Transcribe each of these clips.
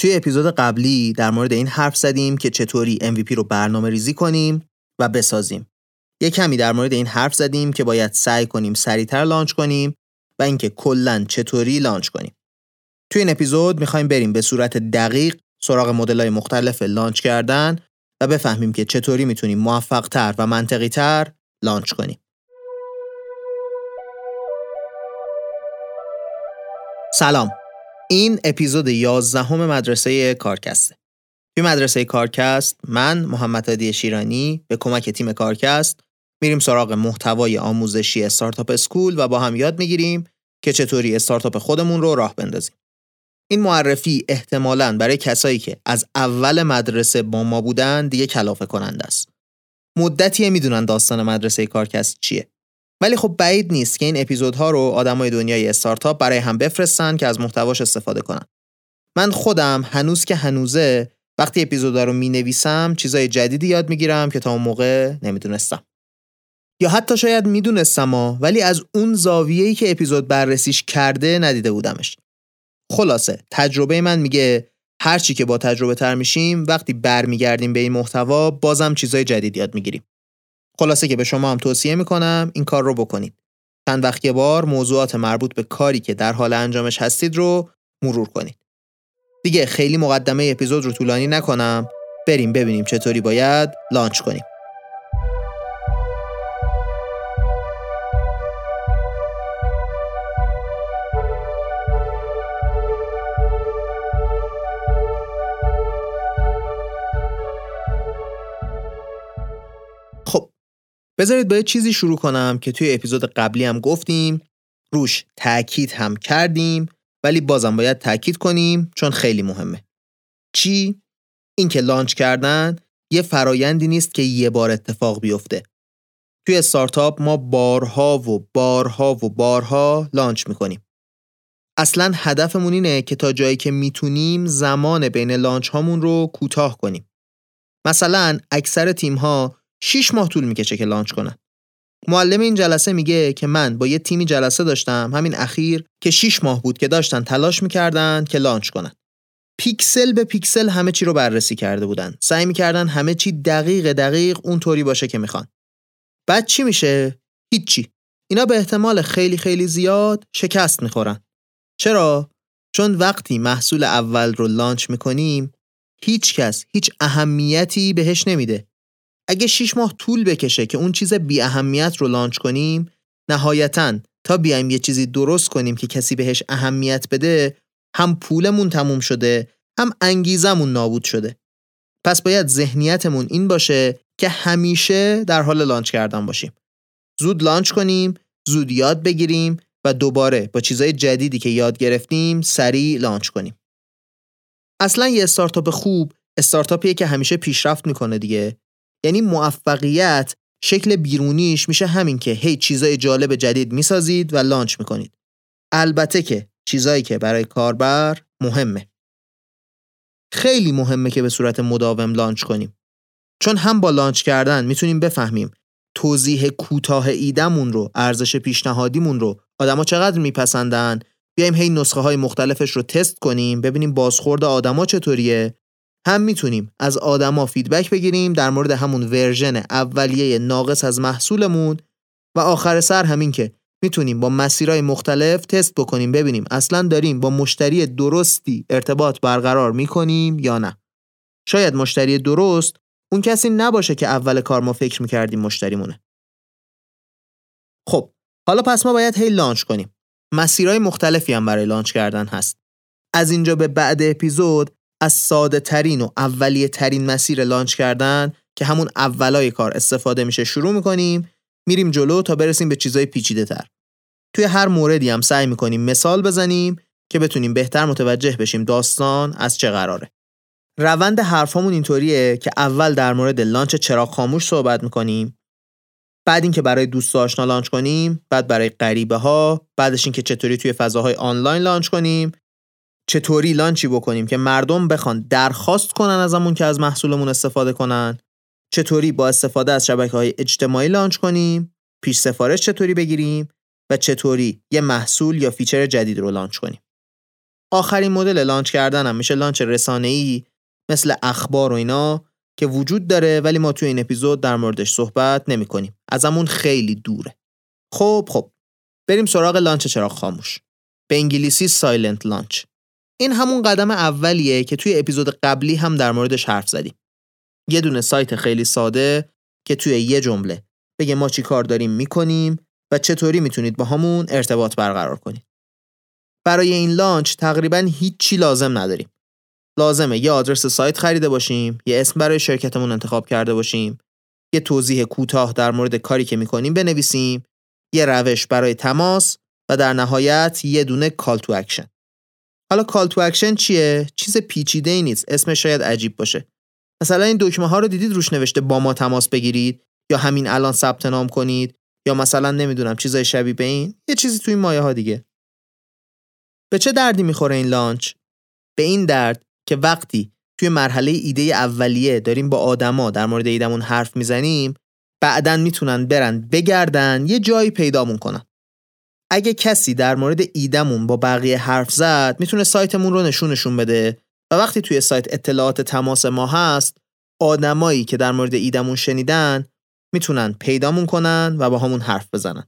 توی اپیزود قبلی در مورد این حرف زدیم که چطوری MVP رو برنامه ریزی کنیم و بسازیم. یه کمی در مورد این حرف زدیم که باید سعی کنیم سریعتر launch کنیم و اینکه کلا چطوری launch کنیم. توی این اپیزود می‌خوایم بریم به صورت دقیق سراغ مدل‌های مختلف launch کردن و بفهمیم که چطوری می‌تونیم موفقتر و منطقی تر launch کنیم. سلام این اپیزود 11 مدرسه کارکسته. توی مدرسه کارکست من محمد عادی شیرانی به کمک تیم کارکست میریم سراغ محتوای آموزشی استارتاپ اسکول و با هم یاد می‌گیریم که چطوری استارتاپ خودمون رو راه بندازیم. این معرفی احتمالاً برای کسایی که از اول مدرسه با ما بودن دیگه کلافه کننده است. مدتیه می‌دونن داستان مدرسه کارکست چیه. ولی خب بعید نیست که این اپیزودها رو آدمای دنیای استارتاپ برای هم بفرستن که از محتواش استفاده کنن. من خودم هنوز که هنوزه وقتی اپیزودا رو می نویسم چیزای جدیدی یاد می‌گیرم که تا اون موقع نمی‌دونستم. یا حتی شاید می‌دونستم ولی از اون زاویه‌ای که اپیزود بررسیش کرده ندیده بودمش. خلاصه تجربه من میگه هرچی که با تجربه تر میشیم وقتی برمیگردیم به این محتوا بازم چیزای جدید یاد می‌گیریم. خلاصه که به شما هم توصیه می‌کنم این کار رو بکنید. چند وقت یه بار موضوعات مربوط به کاری که در حال انجامش هستید رو مرور کنید. دیگه خیلی مقدمه اپیزود رو طولانی نکنم بریم ببینیم چطوری باید لانچ کنیم. بذارید با چیزی شروع کنم که توی اپیزود قبلی هم گفتیم. روش تاکید هم کردیم ولی بازم باید تاکید کنیم چون خیلی مهمه. چی؟ اینکه لانچ کردن یه فرایندی نیست که یه بار اتفاق بیفته. توی استارتاپ ما بارها و بارها و بارها لانچ می‌کنیم. اصلا هدفمون اینه که تا جایی که می‌تونیم زمان بین لانچ هامون رو کوتاه کنیم. مثلا اکثر تیم ها 6 ماه طول می‌کشه که launch کنن. معلم این جلسه میگه که من با یه تیمی جلسه داشتم همین اخیر که 6 ماه بود که داشتن تلاش می‌کردن که launch کنن. پیکسل به پیکسل همه چی رو بررسی کرده بودن. سعی می‌کردن همه چی دقیق دقیق اونطوری باشه که می‌خوان. بعد چی میشه؟ هیچی. اینا به احتمال خیلی خیلی زیاد شکست می‌خورن. چرا؟ چون وقتی محصول اول رو launch می‌کنیم هیچ کس هیچ اهمیتی بهش نمیده. اگه 6 ماه طول بکشه که اون چیز بی اهمیت رو launch کنیم نهایتا تا بیایم یه چیزی درست کنیم که کسی بهش اهمیت بده هم پولمون تموم شده هم انگیزمون نابود شده. پس باید ذهنیتمون این باشه که همیشه در حال launch کردن باشیم. زود launch کنیم زود یاد بگیریم و دوباره با چیزای جدیدی که یاد گرفتیم سریع launch کنیم. اصلا یه استارتاپ خوب استارتاپیه که همیشه پیشرفت می‌کنه دیگه. یعنی موفقیت شکل بیرونیش میشه همین که هی چیزای جالب جدید می‌سازید و لانچ می‌کنید. البته که چیزایی که برای کاربر مهمه. خیلی مهمه که به صورت مداوم لانچ کنیم. چون هم با لانچ کردن می‌تونیم بفهمیم توضیح کوتاه ایدمون رو، ارزش پیشنهادیمون رو آدما چقدر میپسندن، بیایم هی نسخه های مختلفش رو تست کنیم، ببینیم بازخورد آدما چطوریه هم می‌تونیم از آدما feedback بگیریم در مورد همون version اولیه ناقص از محصولمون و آخر سر همین که می‌تونیم با مسیرهای مختلف تست بکنیم ببینیم اصلا داریم با مشتری درستی ارتباط برقرار می‌کنیم یا نه. شاید مشتری درست اون کسی نباشه که اول کار ما فکر می‌کردیم مشتریمونه. خب حالا پس ما باید هی launch کنیم. مسیرهای مختلفی هم برای launch کردن هست. از اینجا به بعد اپیزود از ساده ترین و اولیه ترین مسیر launch کردن که همون اولای کار استفاده میشه شروع می‌کنیم میریم جلو تا برسیم به چیزای پیچیده تر. توی هر موردی هم سعی می‌کنیم مثال بزنیم که بتونیم بهتر متوجه بشیم داستان از چه قراره. روند حرفامون اینطوریه که اول در مورد launch چراغ خاموش صحبت می‌کنیم بعد اینکه برای دوست آشنا launch کنیم بعد برای غریبه ها بعدش اینکه چطوری توی فضاهای آنلاین launch کنیم چطوری launch ی بکنیم که مردم بخوان درخواست کنن ازمون که از محصولمون استفاده کنن چطوری با استفاده از شبکه های اجتماعی launch کنیم پیش سفارش چطوری بگیریم و چطوری یه محصول یا feature جدید رو launch کنیم آخرین مدل launch کردن هم میشه launch رسانه‌ای مثل اخبار و اینا که وجود داره ولی ما توی این اپیزود در موردش صحبت نمی کنیم. ازمون خیلی دوره. خب خب بریم سراغ launch چراغ خاموش. به انگلیسی silent launch. این همون قدم اولیه که توی اپیزود قبلی هم در موردش حرف زدیم. یه دونه سایت خیلی ساده که توی یه جمله بگه ما چی کار داریم می‌کنیم و چطوری می‌تونید باهامون ارتباط برقرار کنید. برای این launch تقریبا هیچی لازم نداریم. لازمه یه آدرس سایت خریده باشیم، یه اسم برای شرکتمون انتخاب کرده باشیم، یه توضیح کوتاه در مورد کاری که می‌کنیم بنویسیم، یه روش برای تماس و در نهایت یه دونه call to action. حالا call to action چیه؟ چیز پیچیده ای نیست. اسمش شاید عجیب باشه. مثلا این دکمه ها رو دیدید روش نوشته با ما تماس بگیرید یا همین الان ثبت نام کنید یا مثلا نمی‌دونم چیزای شبیه به این یه چیزی توی این مایه ها دیگه به چه دردی می‌خوره این لانچ به این درد که وقتی توی مرحله ایده اولیه داریم با آدما در مورد ایدمون حرف می‌زنیم بعدا می‌تونن برن بگردن یه جایی پیدامون کنن اگه کسی در مورد ایدمون با بقیه حرف زد می‌تونه سایتمون رو نشونشون بده. و وقتی توی سایت اطلاعات تماس ما هست آدمایی که در مورد ایدمون شنیدن می‌تونن پیدامون کنن و با همون حرف بزنن.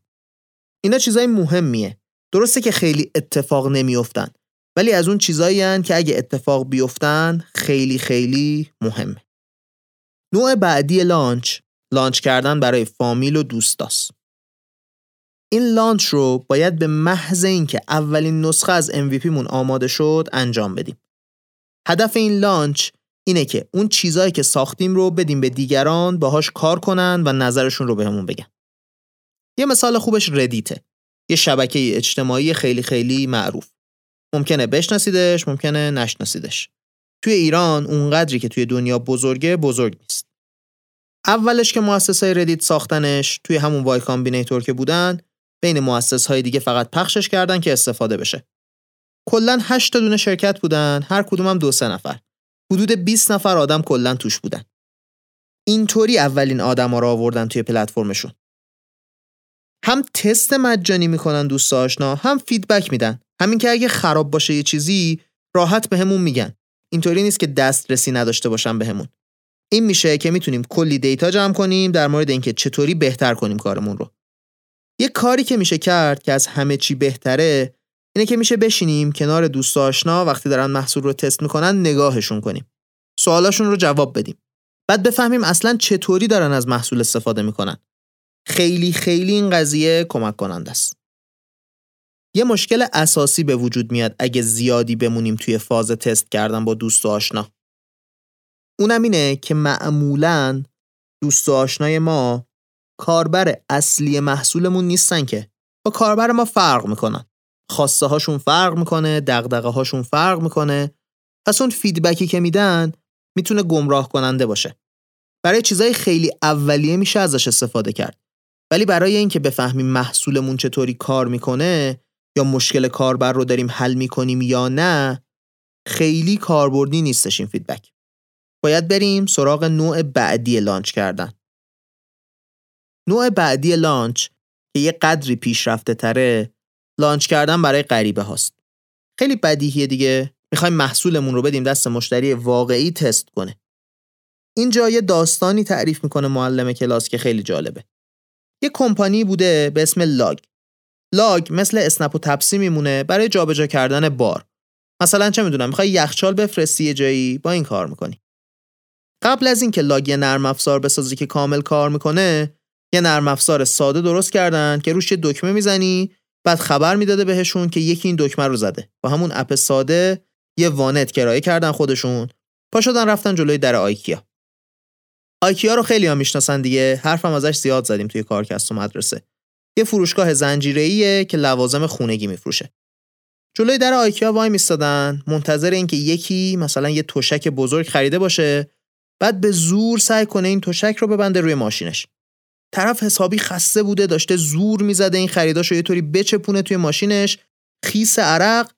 اینا چیزای مهمیه. درسته که خیلی اتفاق نمیافتن ولی از اون چیزایی که اگه اتفاق بیفتن خیلی خیلی مهمه. نوع بعدی launch. launch کردن برای فامیل و دوستاست. این launch رو باید به محض اینکه اولین نسخه از MVP مون آماده شد انجام بدیم هدف این launch اینه که اون چیزایی که ساختیم رو بدیم به دیگران باهاش کار کنن و نظرشون رو بهمون بگن. یه مثال خوبش Reddit ه. یه شبکه اجتماعی خیلی خیلی معروف. ممکنه بشناسیدش، ممکنه نشناسیدش. توی ایران اونقدری که توی دنیا بزرگه بزرگ نیست. اولش که مؤسسای Reddit ساختنش توی همون Y Combinator که بودن بین مؤسس های دیگه فقط پخشش کردن که استفاده بشه. کلا 8 تا دونه شرکت بودن، هر کدومم دو سه نفر. حدود 20 نفر آدم کلا توش بودن. اینطوری اولین آدما رو آوردن توی پلتفرمشون. هم تست مجانی می‌کنن دوست آشنا هم feedback میدن. همین که اگه خراب باشه یه چیزی راحت بهمون به میگن. اینطوری نیست که دسترسی نداشته باشن بهمون. به این میشه که می‌تونیم کلی data جمع کنیم در مورد اینکه چطوری بهتر کنیم کارمون رو. یه کاری که میشه کرد که از همه چی بهتره اینه که میشه بشینیم کنار دوست آشنا وقتی دارن محصول رو تست می‌کنن نگاهشون کنیم. سوالاشون رو جواب بدیم. بعد بفهمیم اصلا چطوری دارن از محصول استفاده می‌کنن. خیلی خیلی این قضیه کمک کننده است. یه مشکل اساسی به وجود میاد اگه زیادی بمونیم توی فاز تست کردن با دوست و آشنا. اونم اینه که معمولا دوست و آشنای ما کاربر اصلی محصولمون نیستن که. با کاربر ما فرق می‌کنن. خواسته هاشون فرق می‌کنه دغدغه هاشون فرق می‌کنه. پس اون feedback ی که میدن می‌تونه گمراه کننده باشه. برای چیزای خیلی اولیه میشه ازش استفاده کرد. ولی برای اینکه بفهمیم محصولمون چطوری کار می‌کنه یا مشکل کاربر رو داریم حل می‌کنیم یا نه خیلی کاربردی نیستش این feedback. باید بریم سراغ نوع بعدی launch کردن. نوع بعدی launch که یه قدری پیشرفته تره launch کردن برای غریبه هاست. خیلی بدیهیه دیگه. می‌خوایم محصولمون رو بدیم دست مشتری واقعی تست کنه. اینجا یه داستانی تعریف می‌کنه معلم کلاس که خیلی جالبه. یه کمپانی بوده به اسم Lugg. Lugg مثل اسنپ و تپسی میمونه برای جابجا کردن بار. مثلا چه می‌دونم می‌خوای یخچال بفرستی یه جایی با این کار می‌کنی. قبل از اینکه Lugg یه نرم افزار بسازه که کامل کار می‌کنه، یه نرم افزار ساده درست کردن که روش یه دکمه می‌زنی بعد خبر می‌داده بهشون که یکی این دکمه رو زده. با همون اپ ساده یه وانت کرایه کردن خودشون. پا شدن رفتن جلوی در آیکیا. آیکیا رو خیلی ها می‌شناسن دیگه. حرفم ازش زیاد زدیم توی کارکست و مدرسه. یه فروشگاه زنجیره‌ایه که لوازم خونگی میفروشه. جلوی در آیکیا وای میستادن. منتظر اینکه یکی مثلا یه تشک بزرگ خریده باشه بعد به زور سعی کنه این تشک رو ببنده روی ماشینش. طرف حسابی خسته بوده داشته زور می‌زده این خریداشو یه طوری بچپونه توی ماشینش خیس عرق.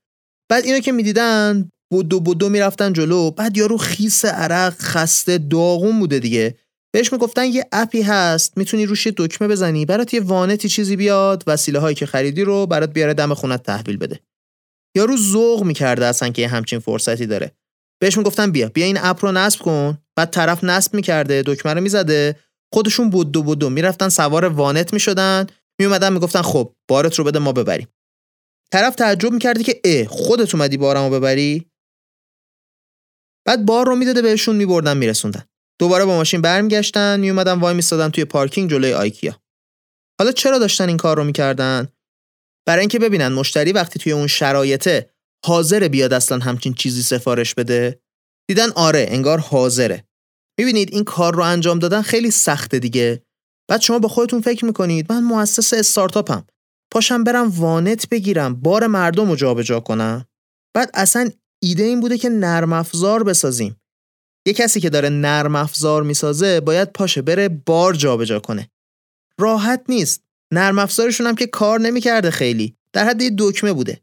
بعد اینو که می‌دیدن بودو بودو می‌رفتن جلو. بعد یارو خیس عرق خسته داغون بوده دیگه. بهش می‌گفتن یه اپی هست می‌تونی روش دکمه بزنی. برات یه وانتی چیزی بیاد وسیله هایی که خریدی رو برات بیاره دم خونت تحویل بده. یارو ذوق می‌کرده اصلا که یه همچین فرصتی داره. بهش می‌گفتن بیا بیا این اپ رو نصب کن. بعد طرف نصب می‌کرده دکمه رو می‌زده. خودشون بودو بودو می‌رفتن سوار وانت می‌شدن. میومدن می‌گفتن خب بارت رو بده ما ببریم. طرف تعجب می‌کرده که اه خودت اومدی بارمو ببری؟ بعد بار رو می‌داده بهشون میبردن میرسوندن. دوباره با ماشین برمیگشتن میومدن وای میستادن توی پارکینگ جلوی آیکیا. حالا چرا داشتن این کار رو می‌کردن؟ برای اینکه ببینن مشتری وقتی توی اون شرایطه حاضر بیاد اصلا همچین چیزی سفارش بده. دیدن آره انگار حاضره. می‌بینید این کار رو انجام دادن خیلی سخته دیگه. بعد شما با خودتون فکر می‌کنید من مؤسس استارتاپم. پاشم برم وانت بگیرم بار مردم رو جابجا کنم. بعد اصلا ایده این بوده که نرم افزار بسازیم. یه کسی که داره نرم افزار می‌سازه باید پاشه بره بار جابجا کنه. راحت نیست. نرم افزارشون هم که کار نمی‌کرده خیلی. در حد یه دکمه بوده.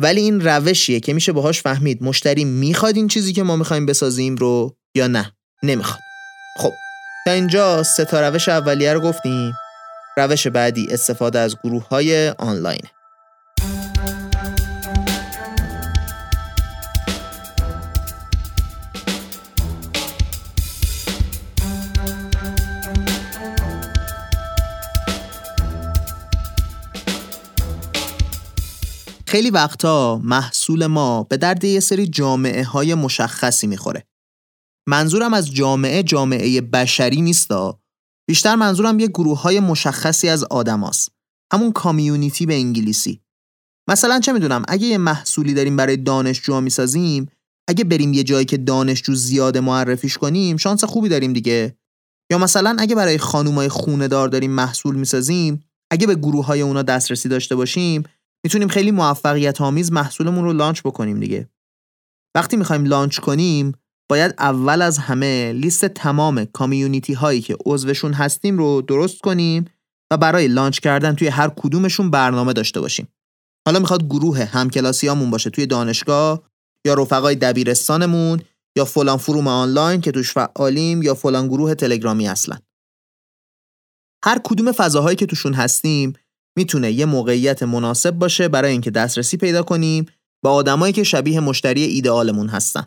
ولی این روشیه که میشه باهاش فهمید مشتری می‌خواد این چیزی که ما می‌خوایم بسازیم رو یا نه. نمی‌خواد. خب تا اینجا سه تا روش اولیه رو گفتیم. روش بعدی استفاده از گروه های آنلاین خیلی وقتا محصول ما به درد یه سری جامعه های مشخصی می‌خوره. منظورم از جامعه جامعه بشری نیستا. بیشتر منظورم یه گروه های مشخصی از آدماست. همون کامیونیتی به انگلیسی. مثلا چه می‌دونم اگه یه محصولی داریم برای دانشجو می‌سازیم اگه بریم یه جایی که دانشجو زیاده معرفیش کنیم شانس خوبی داریم دیگه یا مثلا اگه برای خانومای خونه دار داریم محصول می‌سازیم اگه به گروه های اونا دسترسی داشته باشیم می‌تونیم خیلی موفقیت آمیز محصولمون رو launch بکنیم دیگه وقتی می‌خوایم launch کنیم باید اول از همه لیست تمام community هایی که عضوشون هستیم رو درست کنیم و برای launch کردن توی هر کدومشون برنامه داشته باشیم حالا می‌خواد گروه همکلاسیامون باشه توی دانشگاه یا رفقای دبیرستانمون یا فلان forum آنلاین که توش فعالیم یا فلان گروه تلگرامی اصلا هر کدوم فضاهایی که توشون هستیم می‌تونه یه موقعیت مناسب باشه برای اینکه دسترسی پیدا کنیم به آدمایی که شبیه مشتری ایدئالمون هستن.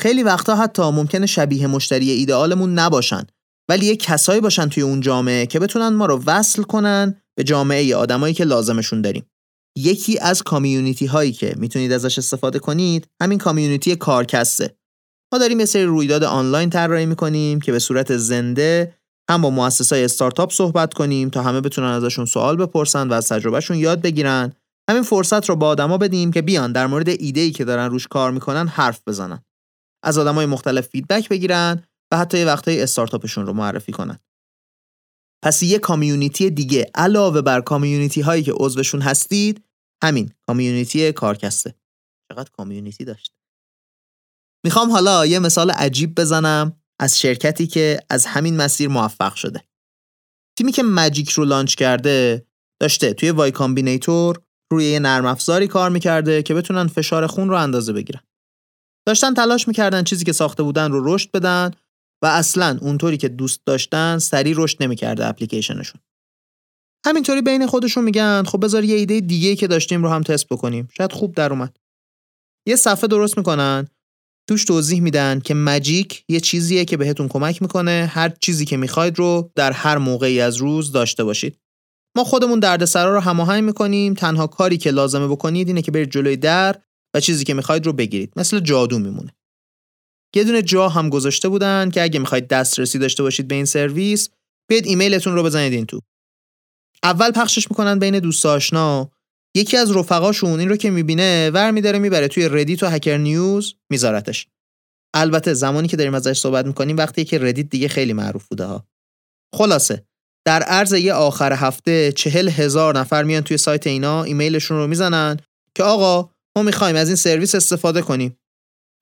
خیلی وقتا حتی ممکنه شبیه مشتری ایدئالمون نباشن ولی یه کسایی باشن توی اون جامعه که بتونن ما رو وصل کنن به جامعه آدمایی که لازمشون داریم. یکی از کامیونیتی هایی که می‌تونید ازش استفاده کنید همین کامیونیتی کارکسته. ما داریم یه سری رویداد آنلاین طراحی می‌کنیم که به صورت زنده هم با مؤسسای استارتاپ صحبت کنیم تا همه بتونن ازشون سوال بپرسن و از تجربهشون یاد بگیرن همین فرصت رو با آدما بدیم که بیان در مورد ایده که دارن روش کار می‌کنن حرف بزنن از آدمای مختلف فیدبک بگیرن و حتی یه وقتای استارتاپشون رو معرفی کنن پس یه کامیونیتی دیگه علاوه بر کامیونیتی هایی که عضوشون هستید همین کامیونیتی کارکسته چقدر کامیونیتی داشت می‌خوام حالا یه مثال عجیب بزنم از شرکتی که از همین مسیر موفق شده. تیمی که Magic رو launch کرده داشته توی Y Combinator روی یه نرم افزاری کار می‌کرده که بتونن فشار خون رو اندازه بگیرن. داشتن تلاش می‌کردن چیزی که ساخته بودن رو رشد بدن و اصلا اونطوری که دوست داشتن سریع رشد نمی‌کرده اپلیکیشنشون. همینطوری بین خودشون میگن خب بذار یه ایده دیگه که داشتیم رو هم تست بکنیم. شاید خوب در اومد. یه صفحه درست می‌کنن توش توضیح میدن که مجیک یه چیزیه که بهتون کمک می‌کنه هر چیزی که می‌خواید رو در هر موقعی از روز داشته باشید. ما خودمون دردسرا رو هماهنگ می‌کنیم تنها کاری که لازمه بکنید اینه که برید جلوی در و چیزی که می‌خواید رو بگیرید مثل جادو میمونه. یه دونه جا هم گذاشته بودن که اگه می‌خواید دسترسی داشته باشید به این سرویس بیاید ایمیلتون رو بزنید این تو. اول پخشش می‌کنن بین دوست آشنا یکی از رفقاشون این رو که می‌بینه ور میداره می‌بره توی Reddit و Hacker News میذارتش البته زمانی که داریم ازش صحبت می‌کنیم وقتی که Reddit دیگه خیلی معروف بوده ها خلاصه در عرض یه آخر هفته چهل هزار نفر میان توی سایت اینا ایمیلشون رو می‌زنن که آقا ما می‌خوایم از این سرویس استفاده کنیم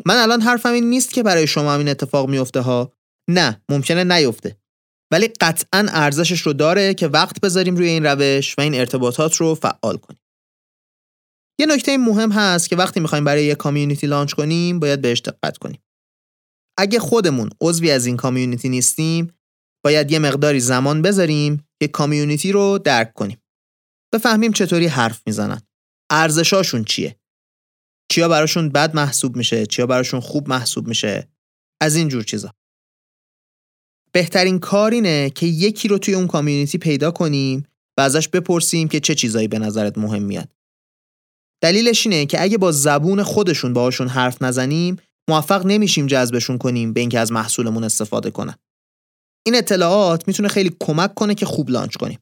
من الان حرفم این نیست که برای شما این اتفاق میفته ها نه ممکنه نیفته ولی قطعا ارزشش رو داره که وقت بذاریم روی این روش و این ارتباطات رو فعال کنیم یه نکته مهم هست که وقتی می‌خوایم برای یه کامیونیتی لانچ کنیم باید بهش دقت کنیم. اگه خودمون عضوی از این کامیونیتی نیستیم باید یه مقداری زمان بذاریم که کامیونیتی رو درک کنیم. بفهمیم چطوری حرف می‌زنن. ارزشاشون چیه؟ چیا براشون بد محسوب میشه چیا براشون خوب محسوب میشه. از این جور چیزا. بهترین کار اینه که یکی رو توی اون کامیونیتی پیدا کنیم و ازش بپرسیم که چه چیزایی به نظرت مهم میاد. دلیلش اینه که اگه با زبون خودشون باهاشون حرف نزنیم موفق نمیشیم جذبشون کنیم به اینکه از محصولمون استفاده کنن. این اطلاعات می‌تونه خیلی کمک کنه که خوب launch کنیم.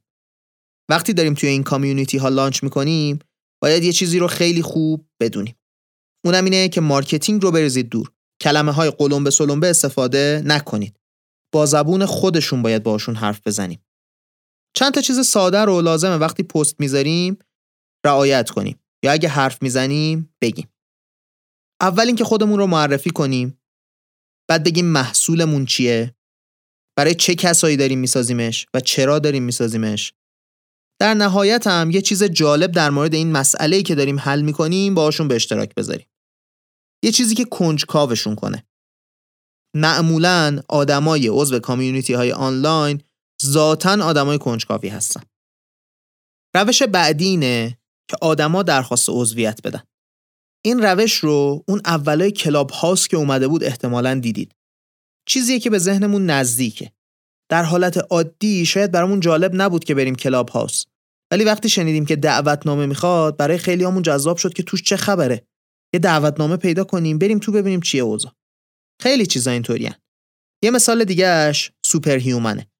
وقتی داریم توی این community ها launch می‌کنیم باید یه چیزی رو خیلی خوب بدونیم. اونم اینه که marketing رو بریزید دور. کلمه های قلمبه سلمبه استفاده نکنید. با زبون خودشون باید باشون حرف بزنیم. چند تا چیز ساده رو لازمه وقتی پست می‌ذاریم رعایت کنیم. یا اگه حرف می‌زنیم بگیم. اول اینکه خودمون رو معرفی کنیم. بعد بگیم محصولمون چیه؟ برای چه کسایی داریم میسازیمش و چرا داریم میسازیمش؟ در نهایت هم یه چیز جالب در مورد این مسئله که داریم حل می‌کنیم باشون به اشتراک بذاریم. یه چیزی که کنجکاوشون کنه. معمولا آدمای عضو community های آنلاین ذاتا آدمای کنجکاوی هستن. روش بعدی اینه که آدما درخواست عضویت بدن. این روش رو اون اولای Clubhouse که اومده بود احتمالا دیدید. چیزیه که به ذهنمون نزدیکه. در حالت عادی شاید برامون جالب نبود که بریم Clubhouse ولی وقتی شنیدیم که دعوتنامه می‌خواد برای خیلی همون جذاب شد که توش چه خبره. یه دعوتنامه پیدا کنیم بریم تو ببینیم چیه اوضاع. خیلی چیزا اینطورین یه مثال دیگهش Superhuman ه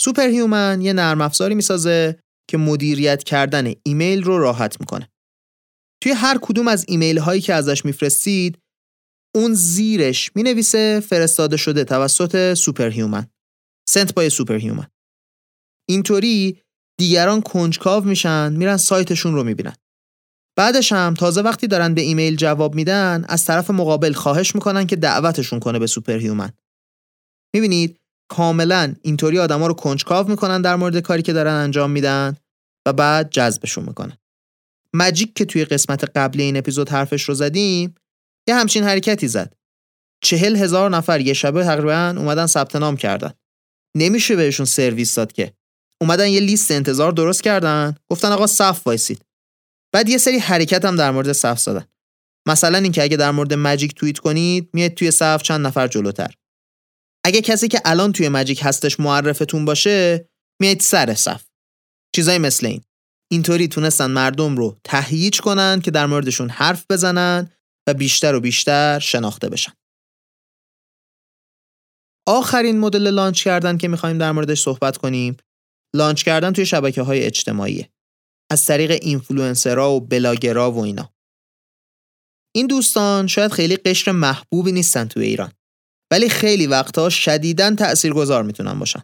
Superhuman یه نرم افزاری می‌سازه که مدیریت کردن ایمیل رو راحت می‌کنه. توی هر کدوم از ایمیل هایی که ازش میفرستید اون زیرش می‌نویسه فرستاده شده توسط Superhuman sent by Superhuman اینطوری دیگران کنجکاو میشن میرن سایتشون رو می‌بینن. بعدش هم تازه وقتی دارن به ایمیل جواب میدن از طرف مقابل خواهش می‌کنن که دعوتشون کنه به Superhuman می‌بینید؟ کاملا اینطوری آدما رو کنجکاو می‌کنن در مورد کاری که دارن انجام میدن و بعد جذبشون می‌کنن. Magic که توی قسمت قبلی این اپیزود حرفش رو زدیم یه همچین حرکتی زد. چهل هزار نفر یه شبه تقریبا اومدن ثبت نام کردن. نمیشه بهشون سرویس داد که. اومدن یه لیست انتظار درست کردن. گفتن آقا صف وایسید. بعد یه سری حرکت هم در مورد صف زدن. مثلا اینکه اگه در مورد مجیک توییت کنید میاد توی صف چند نفر جلوتر. اگه کسی که الان توی مجیک هستش معرفتون باشه میاد سر صف. چیزایی مثل این. اینطوری تونستن مردم رو تهییج کنن که در موردشون حرف بزنن و بیشتر و بیشتر شناخته بشن. آخرین مدل launch کردن که می‌خوایم در موردش صحبت کنیم launch کردن توی شبکه های اجتماعی از طریق اینفلوئنسرها و بلاگرا و اینا. این دوستان شاید خیلی قشر محبوبی نیستن توی ایران ولی خیلی وقتها شدیداً تاثیرگذار می‌تونن باشن.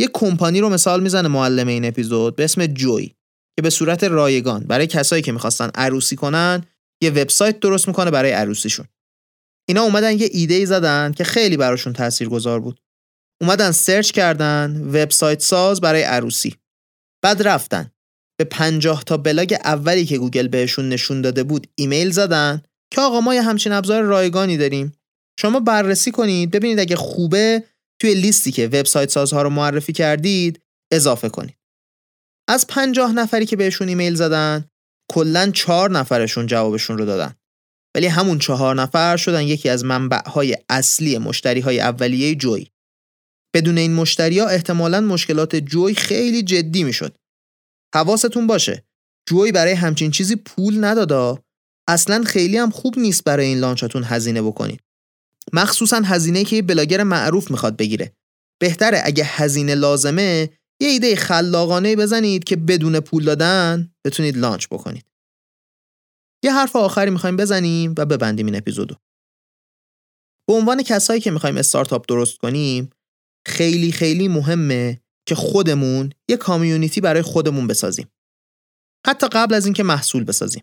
یه کمپانی رو مثال می‌زنه معلم این اپیزود به اسم Joy که به صورت رایگان برای کسایی که می‌خواستن عروسی کنن یه وبسایت درست می‌کنه برای عروسیشون. اینا اومدن یه ایده ای زدن که خیلی براشون تاثیرگذار بود. اومدن search کردن وبسایت ساز برای عروسی. بعد رفتن. به 50 تا بلاگ اولی که گوگل بهشون نشون داده بود ایمیل زدن که آقا ما یه همچین ابزار رایگانی داریم. شما بررسی کنید ببینید اگه خوبه توی لیستی که وبسایت سازها رو معرفی کردید اضافه کنید. از 50 نفری که بهشون ایمیل زدن کلا چهار نفرشون جوابشون رو دادن. ولی همون چهار نفر شدن یکی از منبعهای اصلی مشتری های اولیه جوی. بدون این مشتری ها احتمالا مشکلات جوی خیلی جدی می‌شد. حواستون باشه. جوی برای همچین چیزی پول ندادا اصلا خیلی هم خوب نیست برای این لانچاتون هزینه بکنید مخصوصا هزینه که یه بلاگر معروف می‌خواد بگیره. بهتره اگه هزینه لازمه یه ایده خلاقانه بزنید که بدون پول دادن بتونید لانچ بکنید. یه حرف آخری می‌خوایم بزنیم و ببندیم این اپیزودو به عنوان کسایی که می‌خوایم استارتاپ درست کنیم خیلی خیلی مهمه که خودمون یه کامیونیتی برای خودمون بسازیم. حتی قبل از اینکه محصول بسازیم.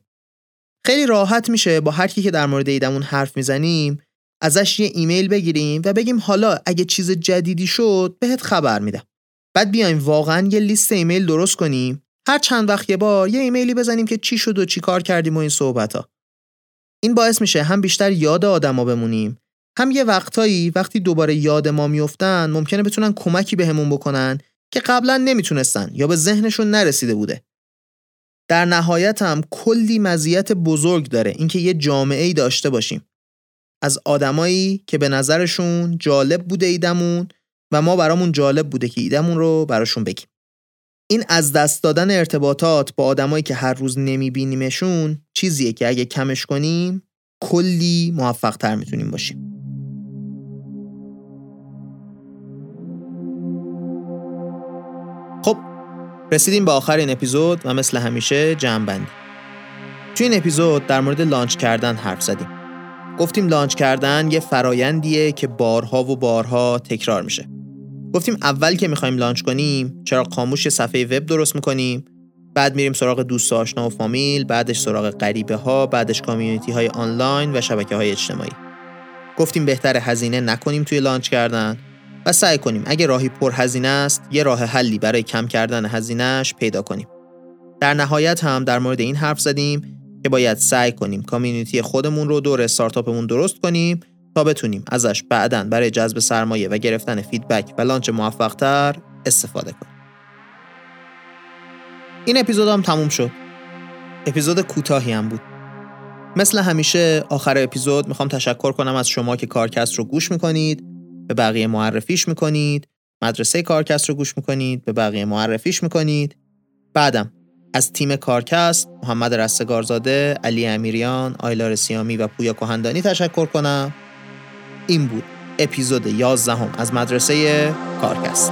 خیلی راحت میشه با هر کی که در مورد ایدمون حرف می‌زنیم ازش یه ایمیل بگیریم و بگیم حالا اگه چیز جدیدی شد بهت خبر میدم. بعد بیایم واقعا یه لیست ایمیل درست کنیم. هر چند وقت یه بار یه ایمیلی بزنیم که چی شد و چی کار کردیم و این صحبت ها. این باعث میشه هم بیشتر یاد آدما بمونیم هم یه وقتایی وقتی دوباره یاد ما میفتن ممکنه بتونن کمکی بهمون بکنن که قبلا نمی‌تونستن یا به ذهنشون نرسیده بوده. در نهایت هم کلی مزیت بزرگ داره اینکه یه جامعه ای داشته باشیم. از آدمایی که به نظرشون جالب بوده ایدمون و ما برامون جالب بوده که ایدمون رو براشون بگیم. این از دست دادن ارتباطات با آدمایی که هر روز نمیبینیمشون چیزیه که اگه کمش کنیم کلی موفق تر می‌تونیم باشیم. خب رسیدیم به آخر این اپیزود و مثل همیشه جمع بندی توی این اپیزود در مورد لانچ کردن حرف زدیم. گفتیم launch کردن یه فرایندیه که بارها و بارها تکرار میشه. گفتیم اول که می‌خوایم launch کنیم چراغ خاموش صفحه وب درست می‌کنیم بعد میریم سراغ دوست آشنا و فامیل بعدش سراغ غریبه ها بعدش community های آنلاین و شبکه های اجتماعی. گفتیم بهتر هزینه نکنیم توی launch کردن. و سعی کنیم اگه راهی پر هزینه است یه راه حلی برای کم کردن هزینهش پیدا کنیم. در نهایت هم در مورد این حرف زدیم که باید سعی کنیم community خودمون رو دور استارتاپمون درست کنیم تا بتونیم ازش بعدا برای جذب سرمایه و گرفتن feedback و launch موفقتر استفاده کنیم. این اپیزود هم تموم شد. اپیزود کوتاهی هم بود. مثل همیشه آخر اپیزود می‌خوام تشکر کنم از شما که کارکست رو گوش می‌کنید. به بقیه معرفیش می‌کنید مدرسه کارکست رو گوش می‌کنید به بقیه معرفیش می‌کنید. بعدم از تیم کارکست محمد رستگارزاده، علی امیریان، آیلار سیامی و پویا کهندانی تشکر کنم. این بود اپیزود 11 هم از مدرسه کارکست.